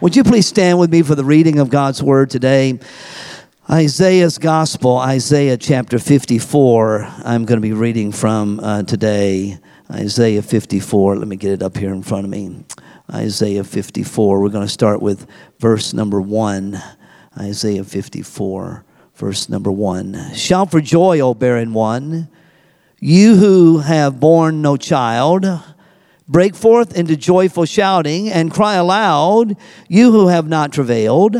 Would you please stand with me for the reading of God's word today? Isaiah's Gospel, Isaiah chapter 54. I'm going to be reading from uh, today. Isaiah 54. Let me get it up here in front of me. Isaiah 54. We're going to start with verse number 1. Isaiah 54, verse number 1. Shout for joy, O barren one, you who have borne no child. Break forth into joyful shouting and cry aloud, you who have not travailed.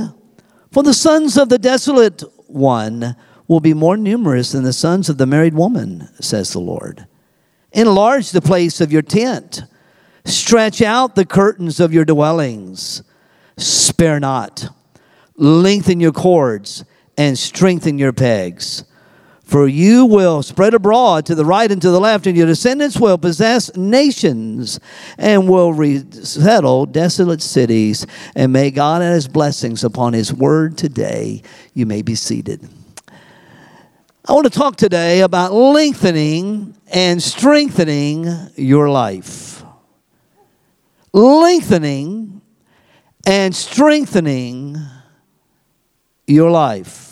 For the sons of the desolate one will be more numerous than the sons of the married woman, says the Lord. Enlarge the place of your tent, stretch out the curtains of your dwellings, spare not, lengthen your cords, and strengthen your pegs. For you will spread abroad to the right and to the left, and your descendants will possess nations and will resettle desolate cities. And may God add his blessings upon his word today. You may be seated. I want to talk today about lengthening and strengthening your life. Lengthening and strengthening your life.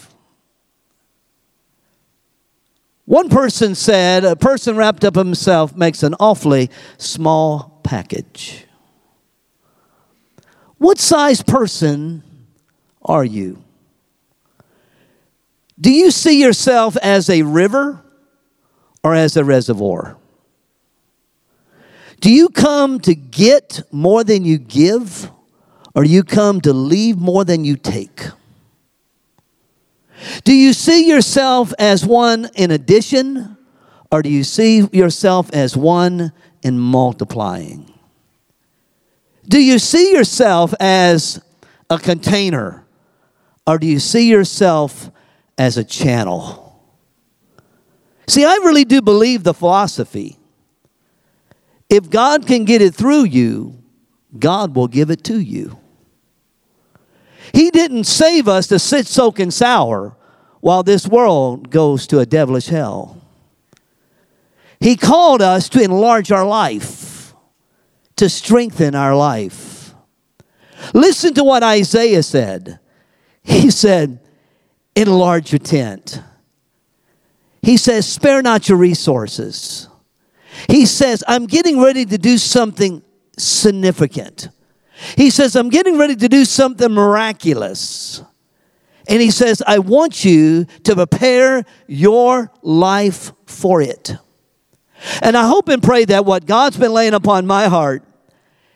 One person said, a person wrapped up himself makes an awfully small package. What size person are you? Do you see yourself as a river or as a reservoir? Do you come to get more than you give or you come to leave more than you take? Do you see yourself as one in addition, or do you see yourself as one in multiplying? Do you see yourself as a container, or do you see yourself as a channel? See, I really do believe the philosophy. If God can get it through you, God will give it to you. He didn't save us to sit soaking sour while this world goes to a devilish hell. He called us to enlarge our life, to strengthen our life. Listen to what Isaiah said. He said, Enlarge your tent. He says, Spare not your resources. He says, I'm getting ready to do something significant. He says, I'm getting ready to do something miraculous. And he says, I want you to prepare your life for it. And I hope and pray that what God's been laying upon my heart,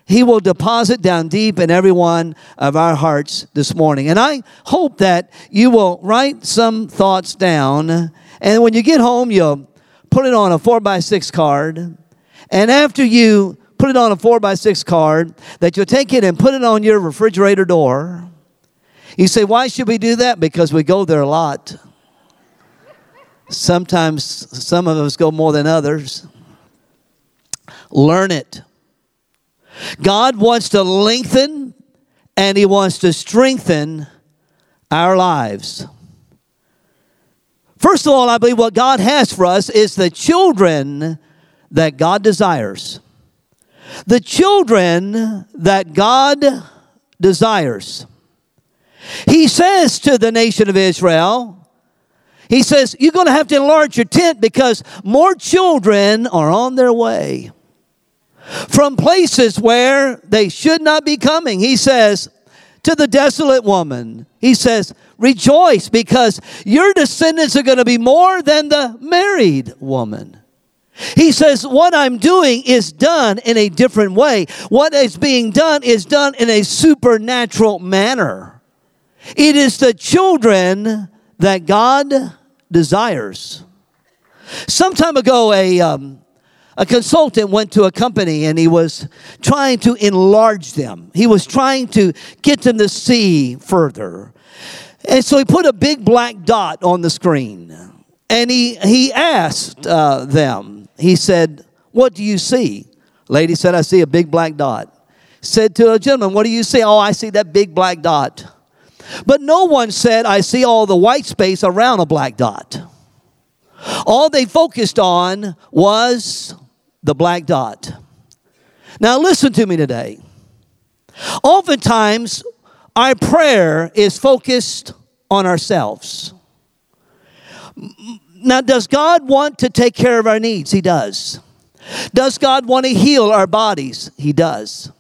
He will deposit down deep in every one of our hearts this morning. And I hope that you will write some thoughts down. And when you get home, you'll put it on a four by six card. And after you put it on a four by six card, that you'll take it and put it on your refrigerator door. You say, why should we do that? Because we go there a lot. Sometimes some of us go more than others. Learn it. God wants to lengthen and He wants to strengthen our lives. First of all, I believe what God has for us is the children that God desires the children that God desires. He says to the nation of Israel, He says, You're going to have to enlarge your tent because more children are on their way from places where they should not be coming. He says, to the desolate woman, he says, Rejoice because your descendants are going to be more than the married woman. He says, What I'm doing is done in a different way. What is being done is done in a supernatural manner. It is the children that God desires. Some time ago, a, um, a consultant went to a company and he was trying to enlarge them. He was trying to get them to see further. And so he put a big black dot on the screen. And he, he asked uh, them, he said, What do you see? Lady said, I see a big black dot. Said to a gentleman, What do you see? Oh, I see that big black dot. But no one said, I see all the white space around a black dot. All they focused on was the black dot. Now, listen to me today. Oftentimes, our prayer is focused on ourselves. Now, does God want to take care of our needs? He does. Does God want to heal our bodies? He does.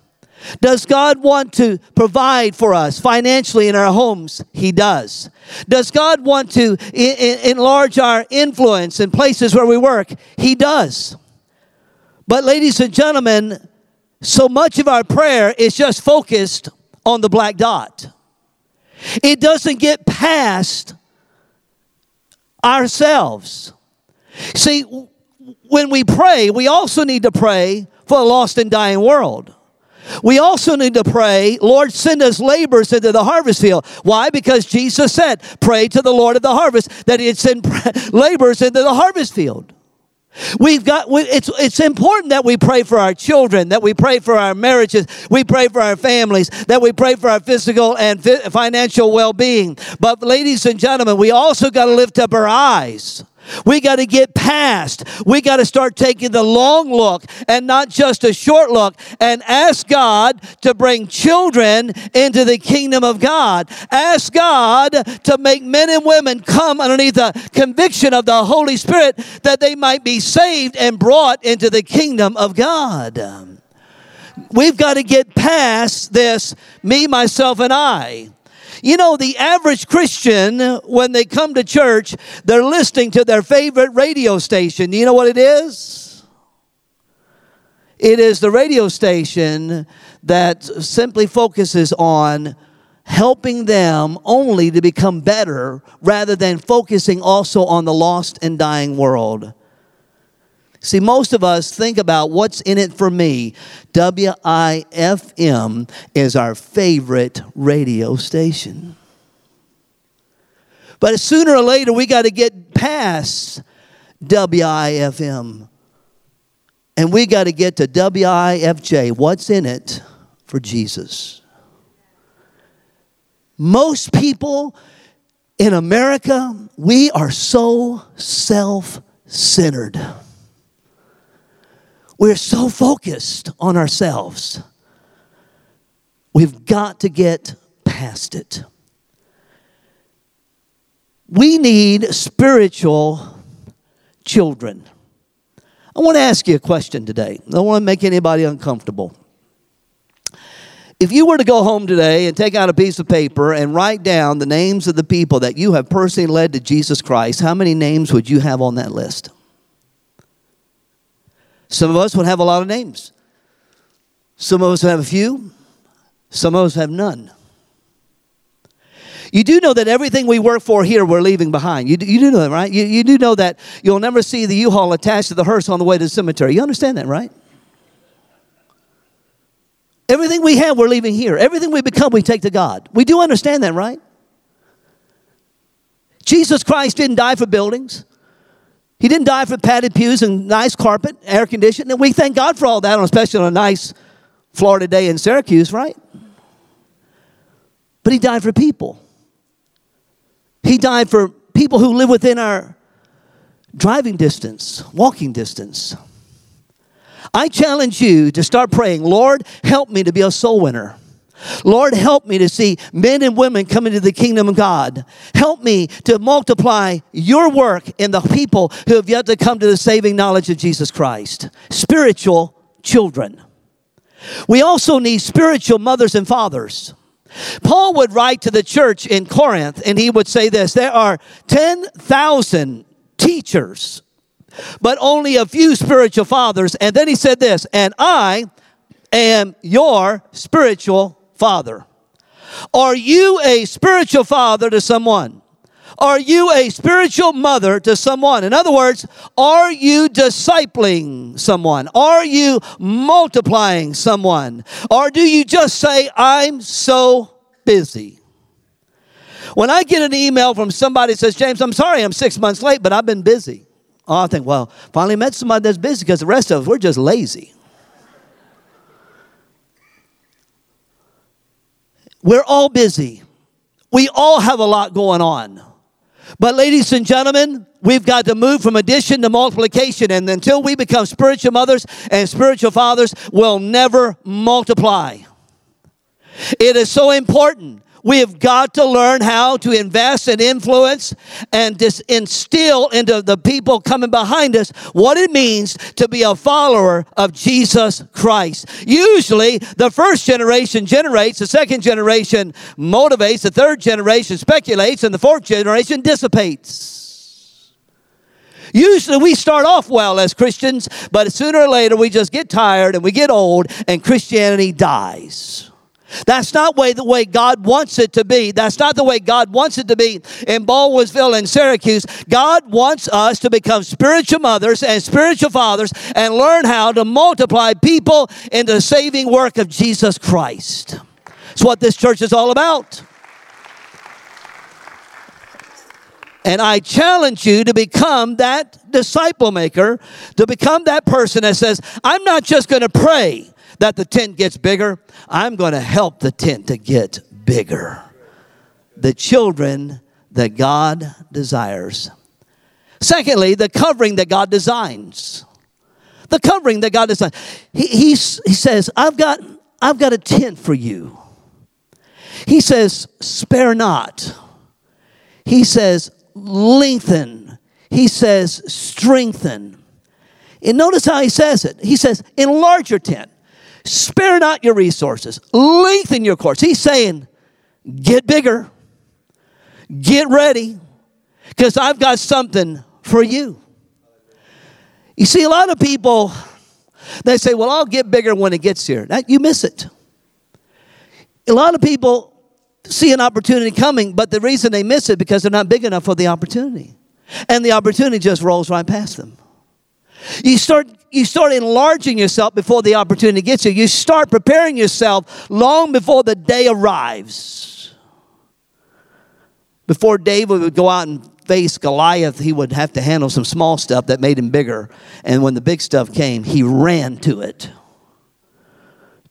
Does God want to provide for us financially in our homes? He does. Does God want to enlarge our influence in places where we work? He does. But, ladies and gentlemen, so much of our prayer is just focused on the black dot. It doesn't get past ourselves. See, when we pray, we also need to pray for a lost and dying world. We also need to pray, Lord, send us laborers into the harvest field. Why? Because Jesus said, pray to the Lord of the harvest that he'd send laborers into the harvest field. We've got, we, it's, it's important that we pray for our children, that we pray for our marriages, we pray for our families, that we pray for our physical and financial well being. But, ladies and gentlemen, we also got to lift up our eyes we got to get past. We got to start taking the long look and not just a short look and ask God to bring children into the kingdom of God. Ask God to make men and women come underneath the conviction of the Holy Spirit that they might be saved and brought into the kingdom of God. We've got to get past this me, myself, and I. You know, the average Christian, when they come to church, they're listening to their favorite radio station. You know what it is? It is the radio station that simply focuses on helping them only to become better rather than focusing also on the lost and dying world. See, most of us think about what's in it for me. WIFM is our favorite radio station. But sooner or later, we got to get past WIFM. And we got to get to WIFJ. What's in it for Jesus? Most people in America, we are so self centered. We're so focused on ourselves. We've got to get past it. We need spiritual children. I want to ask you a question today. I don't want to make anybody uncomfortable. If you were to go home today and take out a piece of paper and write down the names of the people that you have personally led to Jesus Christ, how many names would you have on that list? Some of us would have a lot of names. Some of us have a few. Some of us have none. You do know that everything we work for here, we're leaving behind. You do, you do know that, right? You, you do know that you'll never see the U Haul attached to the hearse on the way to the cemetery. You understand that, right? Everything we have, we're leaving here. Everything we become, we take to God. We do understand that, right? Jesus Christ didn't die for buildings. He didn't die for padded pews and nice carpet, air conditioning. And we thank God for all that, especially on a nice Florida day in Syracuse, right? But He died for people. He died for people who live within our driving distance, walking distance. I challenge you to start praying, Lord, help me to be a soul winner. Lord, help me to see men and women come into the kingdom of God. Help me to multiply your work in the people who have yet to come to the saving knowledge of Jesus Christ. Spiritual children. We also need spiritual mothers and fathers. Paul would write to the church in Corinth and he would say this there are 10,000 teachers, but only a few spiritual fathers. And then he said this, and I am your spiritual father? Are you a spiritual father to someone? Are you a spiritual mother to someone? In other words, are you discipling someone? Are you multiplying someone? Or do you just say, I'm so busy? When I get an email from somebody that says, James, I'm sorry I'm six months late, but I've been busy. Oh, I think, well, finally met somebody that's busy because the rest of us, we're just lazy. We're all busy. We all have a lot going on. But, ladies and gentlemen, we've got to move from addition to multiplication. And until we become spiritual mothers and spiritual fathers, we'll never multiply. It is so important. We have got to learn how to invest and influence and instill into the people coming behind us what it means to be a follower of Jesus Christ. Usually, the first generation generates, the second generation motivates, the third generation speculates, and the fourth generation dissipates. Usually we start off well as Christians, but sooner or later we just get tired and we get old and Christianity dies. That's not way the way God wants it to be. That's not the way God wants it to be in Baldwinsville and Syracuse. God wants us to become spiritual mothers and spiritual fathers and learn how to multiply people in the saving work of Jesus Christ. It's what this church is all about. And I challenge you to become that disciple maker, to become that person that says, I'm not just going to pray that the tent gets bigger. I'm going to help the tent to get bigger. The children that God desires. Secondly, the covering that God designs. The covering that God designs. He, he, he says, I've got, I've got a tent for you. He says, spare not. He says, lengthen. He says, strengthen. And notice how he says it. He says, enlarge your tent. Spare not your resources, lengthen your course. He's saying, get bigger, get ready, because I've got something for you. You see, a lot of people, they say, well, I'll get bigger when it gets here. That, you miss it. A lot of people see an opportunity coming, but the reason they miss it because they're not big enough for the opportunity. And the opportunity just rolls right past them. You start, you start enlarging yourself before the opportunity gets you. You start preparing yourself long before the day arrives. Before David would go out and face Goliath, he would have to handle some small stuff that made him bigger. And when the big stuff came, he ran to it.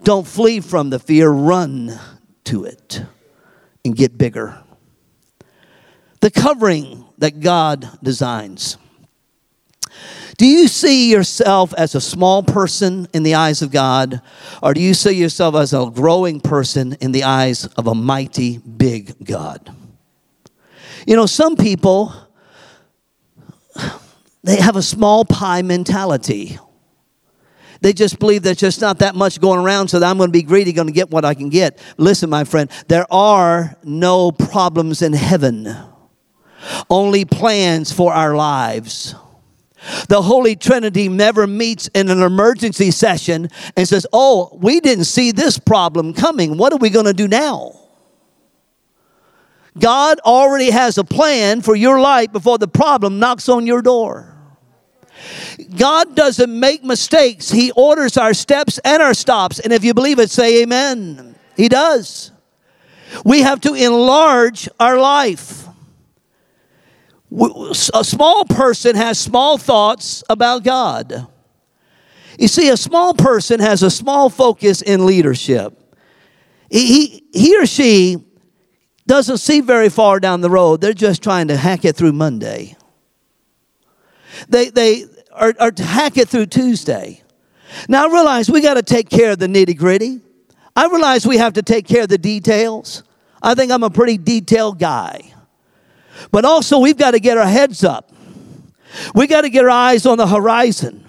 Don't flee from the fear, run to it and get bigger. The covering that God designs. Do you see yourself as a small person in the eyes of God, or do you see yourself as a growing person in the eyes of a mighty, big God? You know, some people, they have a small pie mentality. They just believe there's just not that much going around, so I'm going to be greedy, going to get what I can get. Listen, my friend, there are no problems in heaven, only plans for our lives. The Holy Trinity never meets in an emergency session and says, Oh, we didn't see this problem coming. What are we going to do now? God already has a plan for your life before the problem knocks on your door. God doesn't make mistakes, He orders our steps and our stops. And if you believe it, say amen. He does. We have to enlarge our life a small person has small thoughts about God. You see, a small person has a small focus in leadership. He, he or she doesn't see very far down the road. They're just trying to hack it through Monday. They, they are, are to hack it through Tuesday. Now I realize we got to take care of the nitty gritty. I realize we have to take care of the details. I think I'm a pretty detailed guy. But also, we've got to get our heads up. We got to get our eyes on the horizon.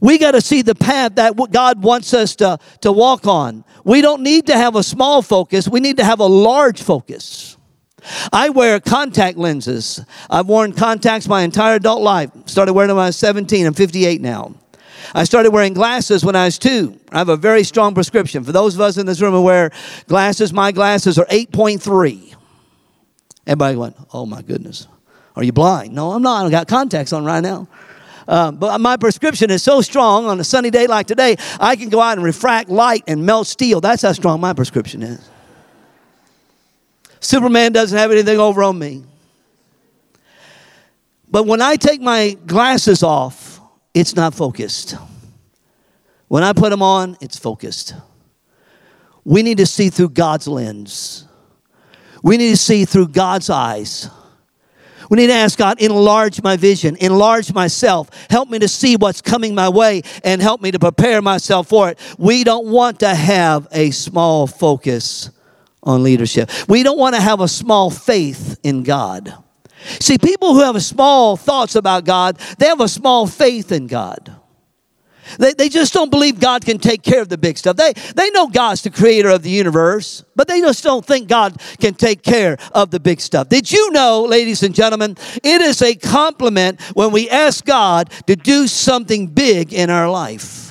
We got to see the path that God wants us to, to walk on. We don't need to have a small focus, we need to have a large focus. I wear contact lenses. I've worn contacts my entire adult life. Started wearing them when I was 17. I'm 58 now. I started wearing glasses when I was two. I have a very strong prescription. For those of us in this room who wear glasses, my glasses are 8.3. Everybody went, oh my goodness. Are you blind? No, I'm not. I've got contacts on right now. Um, but my prescription is so strong on a sunny day like today, I can go out and refract light and melt steel. That's how strong my prescription is. Superman doesn't have anything over on me. But when I take my glasses off, it's not focused. When I put them on, it's focused. We need to see through God's lens. We need to see through God's eyes. We need to ask God, enlarge my vision, enlarge myself, help me to see what's coming my way, and help me to prepare myself for it. We don't want to have a small focus on leadership. We don't want to have a small faith in God. See, people who have small thoughts about God, they have a small faith in God. They, they just don't believe God can take care of the big stuff. They, they know God's the creator of the universe, but they just don't think God can take care of the big stuff. Did you know, ladies and gentlemen, it is a compliment when we ask God to do something big in our life?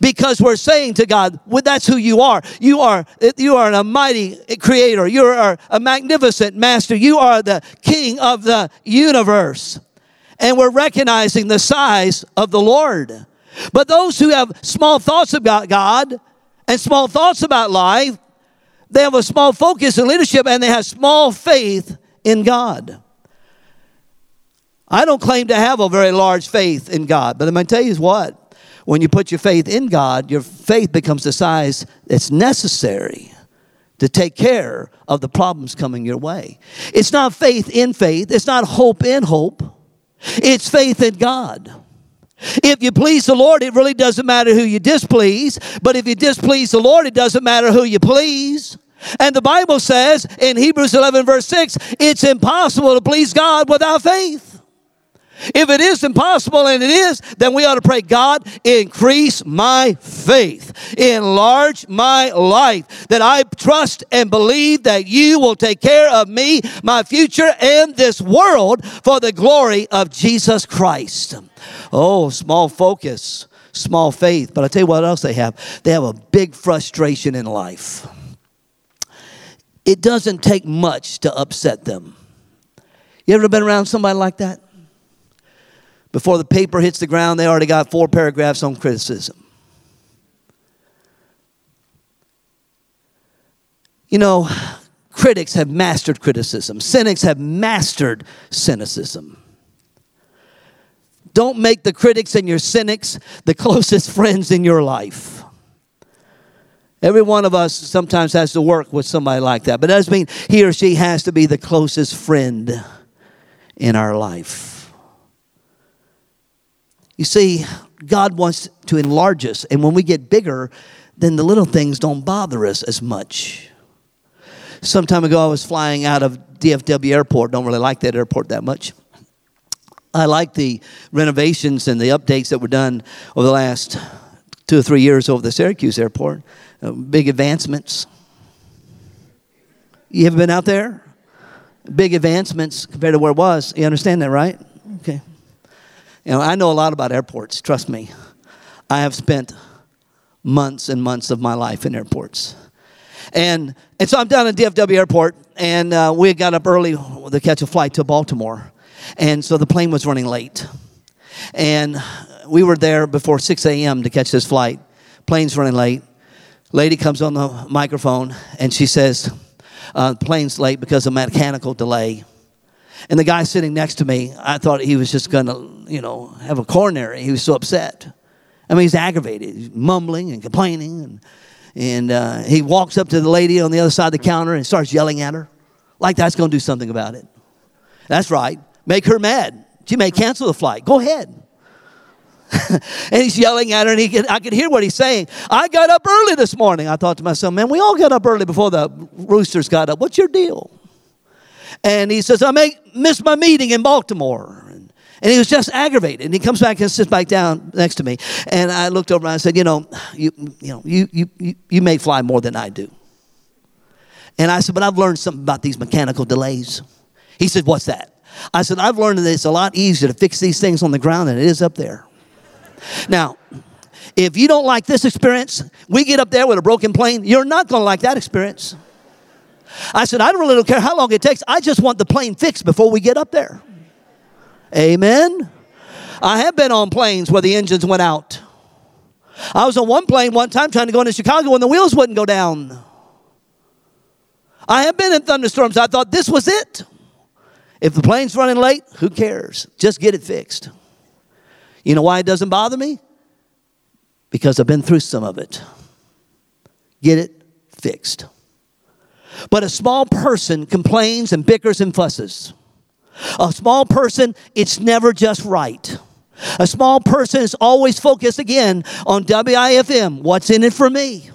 because we're saying to God, well, that's who you are. You are, you are a mighty creator. You are a magnificent master. You are the king of the universe. And we're recognizing the size of the Lord. But those who have small thoughts about God and small thoughts about life, they have a small focus in leadership and they have small faith in God. I don't claim to have a very large faith in God, but I'm going to tell you what. When you put your faith in God, your faith becomes the size that's necessary to take care of the problems coming your way. It's not faith in faith, it's not hope in hope, it's faith in God. If you please the Lord, it really doesn't matter who you displease. But if you displease the Lord, it doesn't matter who you please. And the Bible says in Hebrews 11, verse 6, it's impossible to please God without faith. If it is impossible, and it is, then we ought to pray, God, increase my faith, enlarge my life, that I trust and believe that you will take care of me, my future, and this world for the glory of Jesus Christ. Oh, small focus, small faith. But I tell you what else they have they have a big frustration in life. It doesn't take much to upset them. You ever been around somebody like that? Before the paper hits the ground, they already got four paragraphs on criticism. You know, critics have mastered criticism, cynics have mastered cynicism. Don't make the critics and your cynics the closest friends in your life. Every one of us sometimes has to work with somebody like that, but that doesn't mean he or she has to be the closest friend in our life. You see, God wants to enlarge us, and when we get bigger, then the little things don't bother us as much. Some time ago, I was flying out of DFW Airport. Don't really like that airport that much. I like the renovations and the updates that were done over the last two or three years over the Syracuse airport. Uh, big advancements. You ever been out there? Big advancements compared to where it was. You understand that, right? Okay. You know, I know a lot about airports, trust me. I have spent months and months of my life in airports. And, and so I'm down at DFW Airport, and uh, we got up early to catch a flight to Baltimore. And so the plane was running late. And we were there before 6 a.m. to catch this flight. Plane's running late. Lady comes on the microphone, and she says, uh, plane's late because of mechanical delay. And the guy sitting next to me, I thought he was just going to, you know, have a coronary. He was so upset. I mean, he's aggravated, he's mumbling and complaining. And, and uh, he walks up to the lady on the other side of the counter and starts yelling at her, like that's going to do something about it. That's right. Make her mad. She may cancel the flight. Go ahead. and he's yelling at her, and he could, I could hear what he's saying. I got up early this morning. I thought to myself, man, we all got up early before the roosters got up. What's your deal? And he says, I may miss my meeting in Baltimore. And, he was just aggravated. And he comes back and sits back down next to me. And I looked over and I said, You know, you, you, know, you, you, you may fly more than I do. And I said, But I've learned something about these mechanical delays. He said, What's that? I said, I've learned that it's a lot easier to fix these things on the ground than it is up there. Now, if you don't like this experience, we get up there with a broken plane, you're not going to like that experience. I said, I really don't care how long it takes. I just want the plane fixed before we get up there. Amen. I have been on planes where the engines went out. I was on one plane one time trying to go into Chicago when the wheels wouldn't go down. I have been in thunderstorms. I thought this was it. If the plane's running late, who cares? Just get it fixed. You know why it doesn't bother me? Because I've been through some of it. Get it fixed. But a small person complains and bickers and fusses. A small person, it's never just right. A small person is always focused again on WIFM. What's in it for me?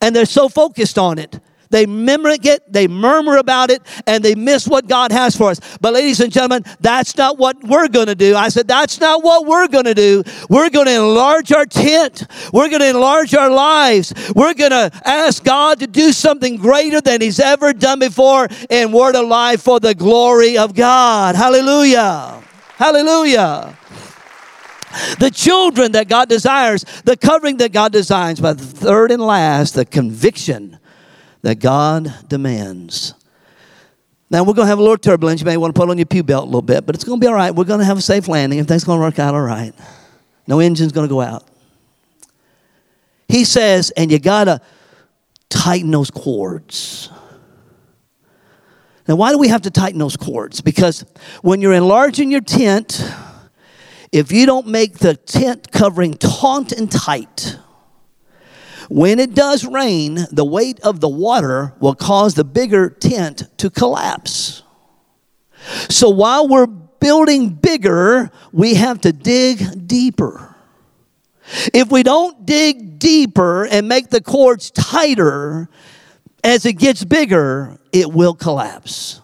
And they're so focused on it they mimic it, they murmur about it, and they miss what God has for us. But, ladies and gentlemen, that's not what we're going to do. I said, that's not what we're going to do. We're going to enlarge our tent, we're going to enlarge our lives. We're going to ask God to do something greater than He's ever done before in Word of Life for the glory of God. Hallelujah. Hallelujah the children that God desires, the covering that God designs, but third and last, the conviction that God demands. Now, we're going to have a little turbulence. You may want to put on your pew belt a little bit, but it's going to be all right. We're going to have a safe landing. Everything's going to work out all right. No engine's going to go out. He says, and you got to tighten those cords. Now, why do we have to tighten those cords? Because when you're enlarging your tent, if you don't make the tent covering taut and tight, when it does rain, the weight of the water will cause the bigger tent to collapse. So while we're building bigger, we have to dig deeper. If we don't dig deeper and make the cords tighter, as it gets bigger, it will collapse.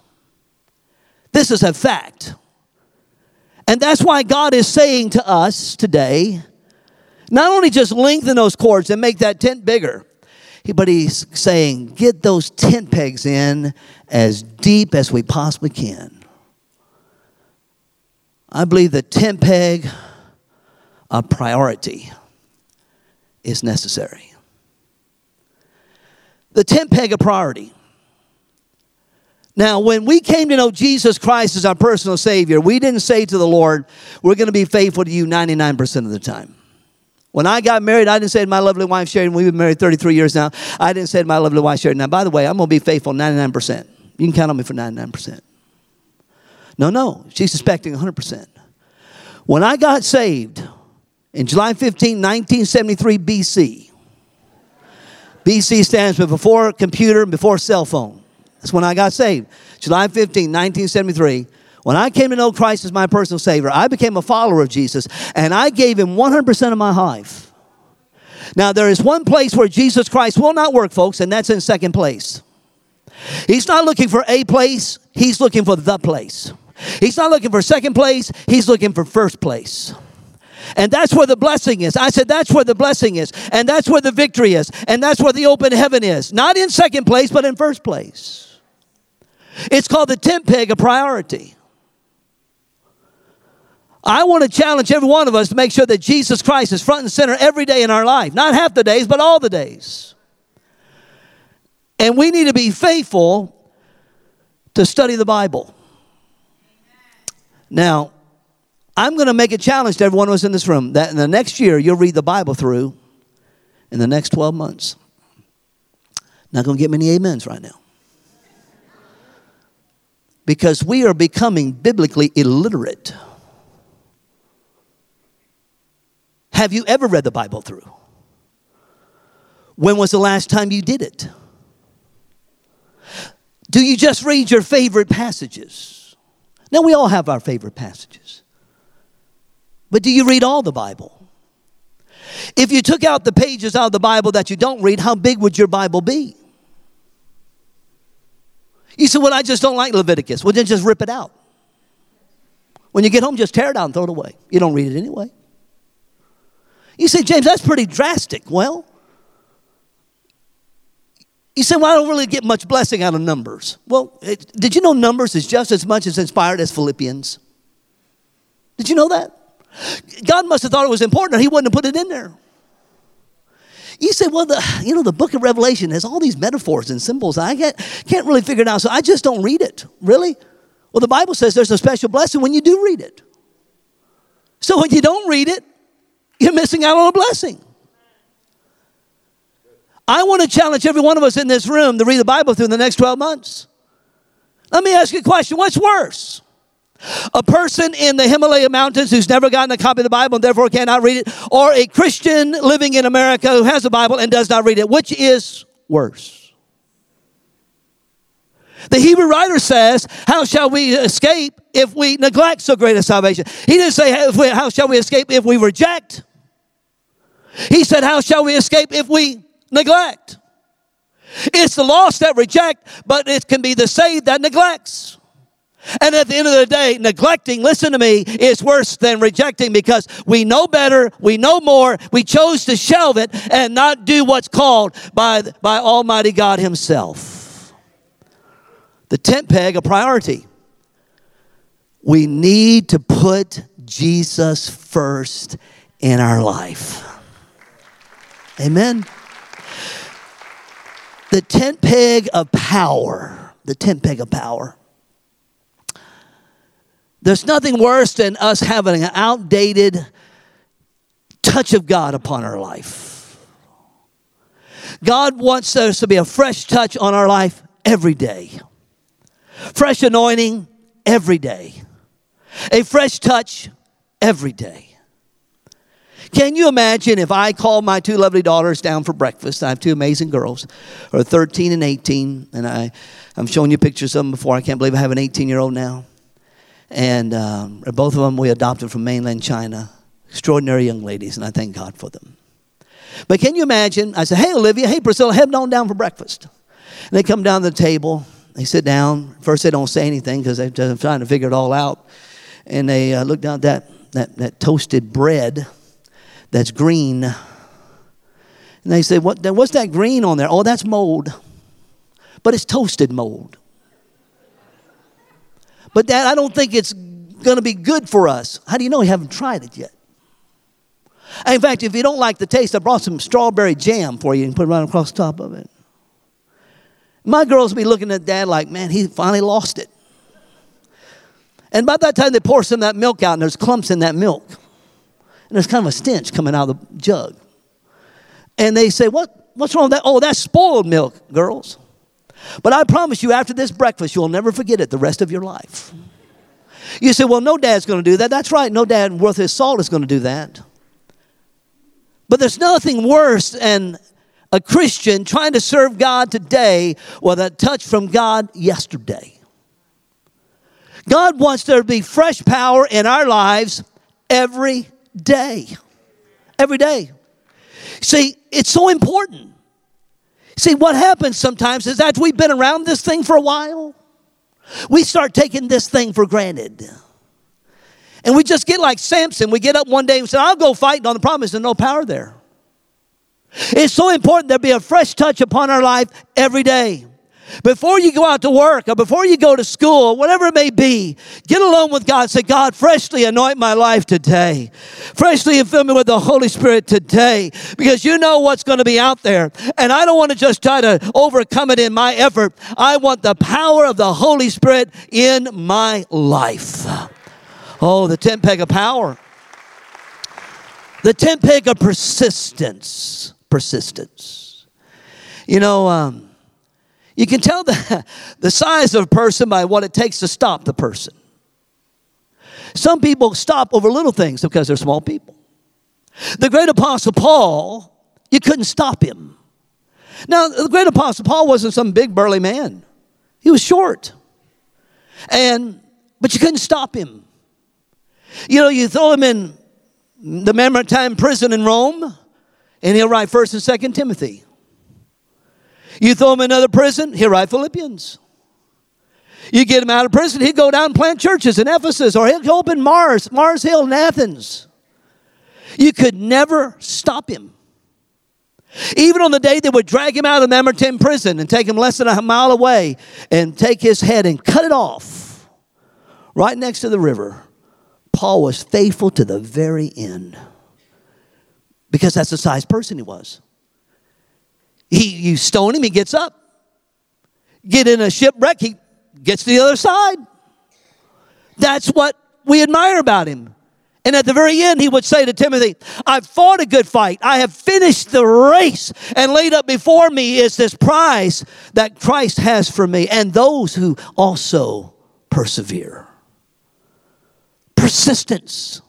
This is a fact. And that's why God is saying to us today not only just lengthen those cords and make that tent bigger, but he's saying, get those tent pegs in as deep as we possibly can. I believe the tent peg a priority is necessary. The tent peg a priority. Now, when we came to know Jesus Christ as our personal Savior, we didn't say to the Lord, We're going to be faithful to you 99% of the time. When I got married, I didn't say to my lovely wife Sharon, we've been married 33 years now. I didn't say to my lovely wife Sharon, now, by the way, I'm going to be faithful 99%. You can count on me for 99%. No, no, she's expecting 100%. When I got saved in July 15, 1973 BC, BC stands for before computer and before cell phone. That's when I got saved. July 15, 1973. When I came to know Christ as my personal Savior, I became a follower of Jesus and I gave Him 100% of my life. Now, there is one place where Jesus Christ will not work, folks, and that's in second place. He's not looking for a place, He's looking for the place. He's not looking for second place, He's looking for first place. And that's where the blessing is. I said, that's where the blessing is. And that's where the victory is. And that's where the open heaven is. Not in second place, but in first place. It's called the tent peg of priority. I want to challenge every one of us to make sure that Jesus Christ is front and center every day in our life. Not half the days, but all the days. And we need to be faithful to study the Bible. Now, I'm going to make a challenge to every one of us in this room that in the next year you'll read the Bible through in the next 12 months. Not going to get many amens right now. Because we are becoming biblically illiterate. Have you ever read the Bible through? When was the last time you did it? Do you just read your favorite passages? Now, we all have our favorite passages. But do you read all the Bible? If you took out the pages out of the Bible that you don't read, how big would your Bible be? You say, Well, I just don't like Leviticus. Well, then just rip it out. When you get home, just tear it out and throw it away. You don't read it anyway. You say, James, that's pretty drastic. Well, you say, well, I don't really get much blessing out of numbers. Well, it, did you know numbers is just as much as inspired as Philippians? Did you know that? God must have thought it was important or he wouldn't have put it in there. You say, well, the, you know, the book of Revelation has all these metaphors and symbols. I can't, can't really figure it out, so I just don't read it. Really? Well, the Bible says there's a special blessing when you do read it. So when you don't read it, you're missing out on a blessing. I want to challenge every one of us in this room to read the Bible through the next 12 months. Let me ask you a question what's worse? A person in the Himalaya mountains who's never gotten a copy of the Bible and therefore cannot read it, or a Christian living in America who has a Bible and does not read it? Which is worse? The Hebrew writer says, How shall we escape if we neglect so great a salvation. He didn't say, how shall we escape if we reject? He said, how shall we escape if we neglect? It's the lost that reject, but it can be the saved that neglects. And at the end of the day, neglecting, listen to me, is worse than rejecting because we know better, we know more, we chose to shelve it and not do what's called by, by Almighty God Himself. The tent peg, a priority. We need to put Jesus first in our life. Amen. The tent peg of power. The tent peg of power. There's nothing worse than us having an outdated touch of God upon our life. God wants us to be a fresh touch on our life every day. Fresh anointing every day. A fresh touch every day. Can you imagine if I called my two lovely daughters down for breakfast? I have two amazing girls, are 13 and 18, and I, I'm showing you pictures of them before. I can't believe I have an 18 year old now. And um, both of them we adopted from mainland China. Extraordinary young ladies, and I thank God for them. But can you imagine? I said, Hey, Olivia, hey, Priscilla, head on down for breakfast. And they come down to the table. They sit down. First, they don't say anything because they're trying to figure it all out. And they uh, look down at that, that, that toasted bread that's green. And they say, what, What's that green on there? Oh, that's mold. But it's toasted mold. But, Dad, I don't think it's going to be good for us. How do you know you haven't tried it yet? In fact, if you don't like the taste, I brought some strawberry jam for you and put it right across top of it. My girls be looking at dad like, man, he finally lost it. And by that time, they pour some of that milk out, and there's clumps in that milk. And there's kind of a stench coming out of the jug. And they say, what, What's wrong with that? Oh, that's spoiled milk, girls. But I promise you, after this breakfast, you'll never forget it the rest of your life. You say, Well, no dad's going to do that. That's right, no dad worth his salt is going to do that. But there's nothing worse than a Christian trying to serve God today with a touch from God yesterday. God wants there to be fresh power in our lives every day. Every day. See, it's so important. See, what happens sometimes is after we've been around this thing for a while, we start taking this thing for granted. And we just get like Samson. We get up one day and say, I'll go fight. on the problem is there's no power there. It's so important there be a fresh touch upon our life every day. Before you go out to work or before you go to school, whatever it may be, get alone with God. Say, God, freshly anoint my life today. Freshly fill me with the Holy Spirit today because you know what's going to be out there. And I don't want to just try to overcome it in my effort. I want the power of the Holy Spirit in my life. Oh, the tent peg of power. The tent peg of persistence. Persistence. You know, um, you can tell the, the size of a person by what it takes to stop the person. Some people stop over little things because they're small people. The great apostle Paul, you couldn't stop him. Now, the great apostle Paul wasn't some big burly man. He was short. And but you couldn't stop him. You know, you throw him in the Mamertine prison in Rome, and he'll write First and Second Timothy. You throw him in another prison, he'll write Philippians. You get him out of prison, he'd go down and plant churches in Ephesus, or he'll open Mars, Mars Hill in Athens. You could never stop him. Even on the day they would drag him out of Mamertine prison and take him less than a mile away and take his head and cut it off right next to the river, Paul was faithful to the very end because that's the size person he was. He, you stone him, he gets up. Get in a shipwreck, he gets to the other side. That's what we admire about him. And at the very end, he would say to Timothy, I've fought a good fight. I have finished the race. And laid up before me is this prize that Christ has for me and those who also persevere. Persistence.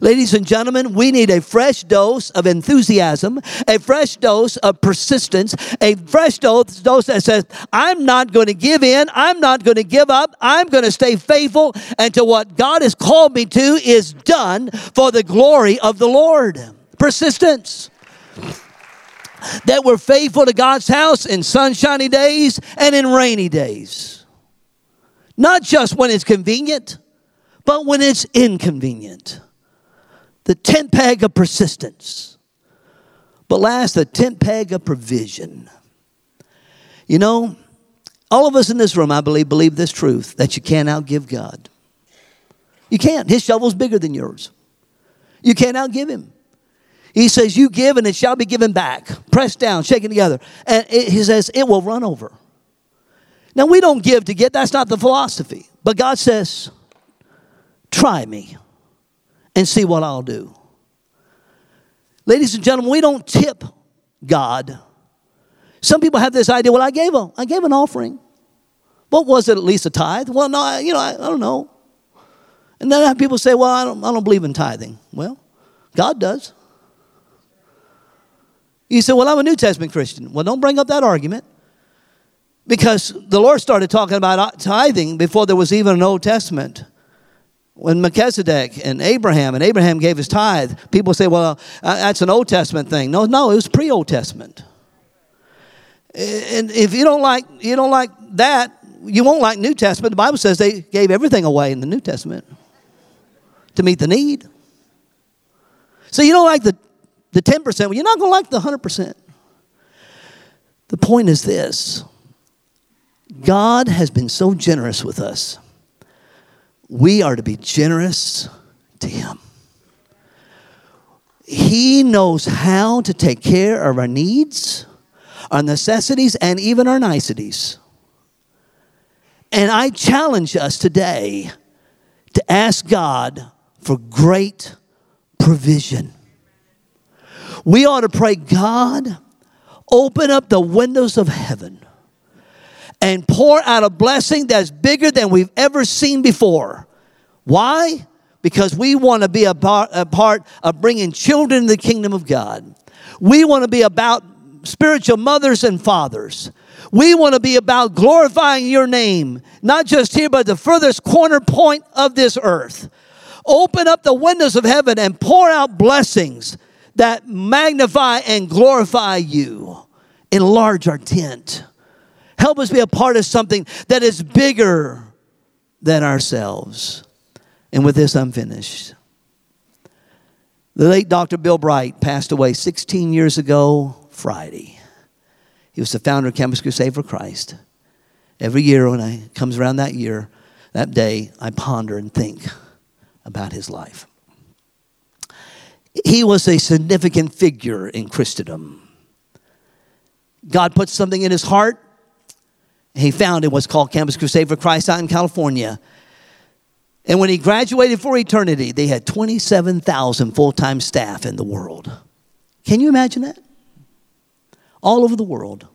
Ladies and gentlemen, we need a fresh dose of enthusiasm, a fresh dose of persistence, a fresh dose, dose that says, I'm not going to give in, I'm not going to give up, I'm going to stay faithful until what God has called me to is done for the glory of the Lord. Persistence. That we're faithful to God's house in sunshiny days and in rainy days. Not just when it's convenient, but when it's inconvenient the tent peg of persistence. But last, the tent peg of provision. You know, all of us in this room, I believe, believe this truth that you can't outgive God. You can't. His shovel's bigger than yours. You can't outgive him. He says, You give and it shall be given back, pressed down, shaken together. And it, he says, It will run over. Now, we don't give to get, that's not the philosophy. But God says, Try me and see what I'll do. Ladies and gentlemen, we don't tip God. Some people have this idea, well, I gave a, I gave an offering. What was it, at least a tithe? Well, no, I, you know, I, I don't know. And then I have people say, well, I don't, I don't believe in tithing. Well, God does. You say, well, I'm a New Testament Christian. Well, don't bring up that argument. Because the Lord started talking about tithing before there was even an Old Testament when Melchizedek and Abraham, and Abraham gave his tithe, people say, well, uh, that's an Old Testament thing. No, no, it was pre Old Testament. And if you don't like you don't like that, you won't like New Testament. The Bible says they gave everything away in the New Testament to meet the need. So you don't like the, the 10%, well, you're not going to like the 100%. The point is this God has been so generous with us we are to be generous to Him. He knows how to take care of our needs, our necessities, and even our niceties. And I challenge us today to ask God for great provision. We ought to pray, God, open up the windows of heaven and pour out a blessing that's bigger than we've ever seen before. Why? Because we want to be a part, a part of bringing children to the kingdom of God. We want to be about spiritual mothers and fathers. We want to be about glorifying your name, not just here, but the furthest corner point of this earth. Open up the windows of heaven and pour out blessings that magnify and glorify you. Enlarge our tent. Help us be a part of something that is bigger than ourselves. And with this, I'm finished. The late Dr. Bill Bright passed away 16 years ago, Friday. He was the founder of Campus Crusade for Christ. Every year, when I comes around that year, that day, I ponder and think about his life. He was a significant figure in Christendom. God put something in his heart he founded what's called Campus Crusade for Christ out in California. And when he graduated for eternity, they had 27,000 full time staff in the world. Can you imagine that? All over the world.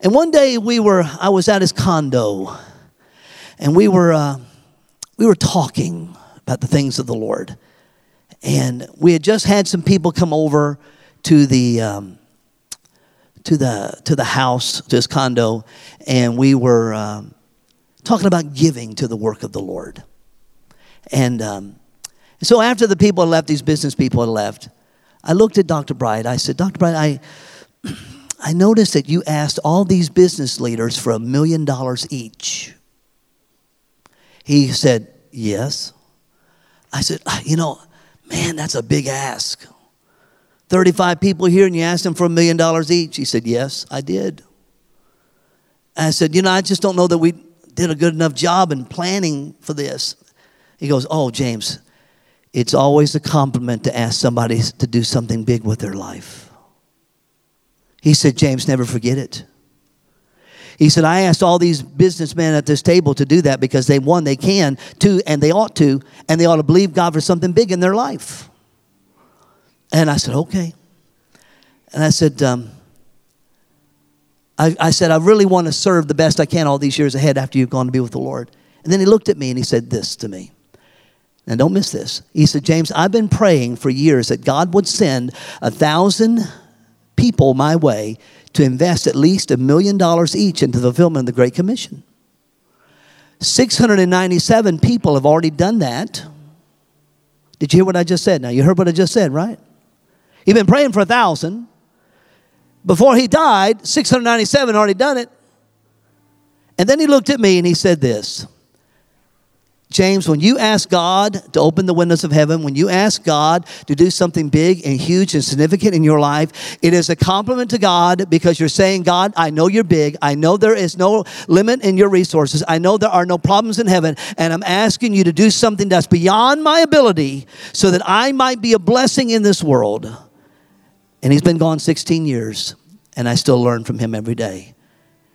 And one day we were, I was at his condo, and we were, uh, we were talking about the things of the Lord. And we had just had some people come over to the, um, to the to the house, to his condo, and we were um, talking about giving to the work of the Lord. And um, so after the people had left, these business people had left, I looked at Dr. Bright. I said, Dr. Bright, I I noticed that you asked all these business leaders for a million dollars each. He said, Yes. I said, You know, man, that's a big ask. 35 people here and you asked them for a million dollars each? He said, Yes, I did. I said, You know, I just don't know that we did a good enough job in planning for this. He goes, Oh, James, it's always a compliment to ask somebody to do something big with their life. He said, James, never forget it. He said, I asked all these businessmen at this table to do that because they, one, they can, two, and they ought to, and they ought to believe God for something big in their life. And I said, okay. And I said, um, I, I said, I really want to serve the best I can all these years ahead after you've gone to be with the Lord. And then he looked at me and he said this to me Now, don't miss this. He said, James, I've been praying for years that God would send a thousand people my way to invest at least a million dollars each into the fulfillment of the Great Commission. 697 people have already done that. Did you hear what I just said? Now, you heard what I just said, right? He'd been praying for a thousand. Before he died, 697 already done it. And then he looked at me and he said this James, when you ask God to open the windows of heaven, when you ask God to do something big and huge and significant in your life, it is a compliment to God because you're saying, God, I know you're big. I know there is no limit in your resources. I know there are no problems in heaven. And I'm asking you to do something that's beyond my ability so that I might be a blessing in this world. And he's been gone 16 years, and I still learn from him every day.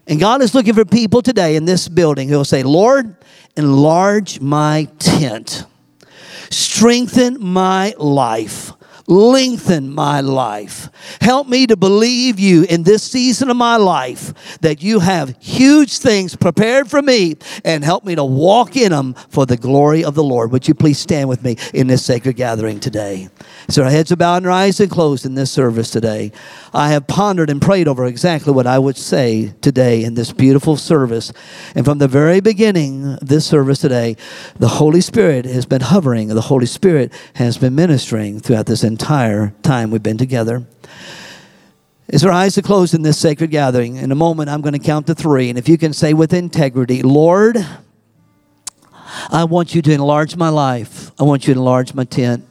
And God is looking for people today in this building who will say, Lord, enlarge my tent, strengthen my life lengthen my life. Help me to believe you in this season of my life that you have huge things prepared for me and help me to walk in them for the glory of the Lord. Would you please stand with me in this sacred gathering today? So our heads are bowed and our eyes are closed in this service today. I have pondered and prayed over exactly what I would say today in this beautiful service. And from the very beginning of this service today, the Holy Spirit has been hovering, the Holy Spirit has been ministering throughout this entire time we've been together. As our eyes are closed in this sacred gathering, in a moment I'm going to count to three. And if you can say with integrity, Lord, I want you to enlarge my life. I want you to enlarge my tent.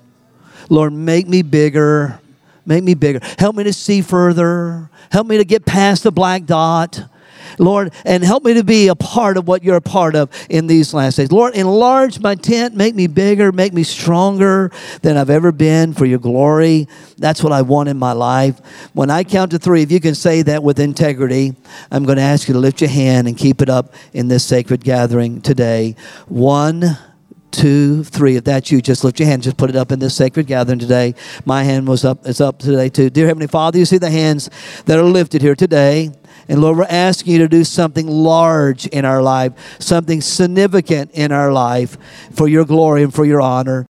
Lord, make me bigger. Make me bigger. Help me to see further. Help me to get past the black dot. Lord, and help me to be a part of what you're a part of in these last days. Lord, enlarge my tent, make me bigger, make me stronger than I've ever been for your glory. That's what I want in my life. When I count to three, if you can say that with integrity, I'm going to ask you to lift your hand and keep it up in this sacred gathering today. One, two, three. If that's you, just lift your hand. Just put it up in this sacred gathering today. My hand was up. It's up today too. Dear Heavenly Father, you see the hands that are lifted here today. And Lord, we're asking you to do something large in our life, something significant in our life for your glory and for your honor.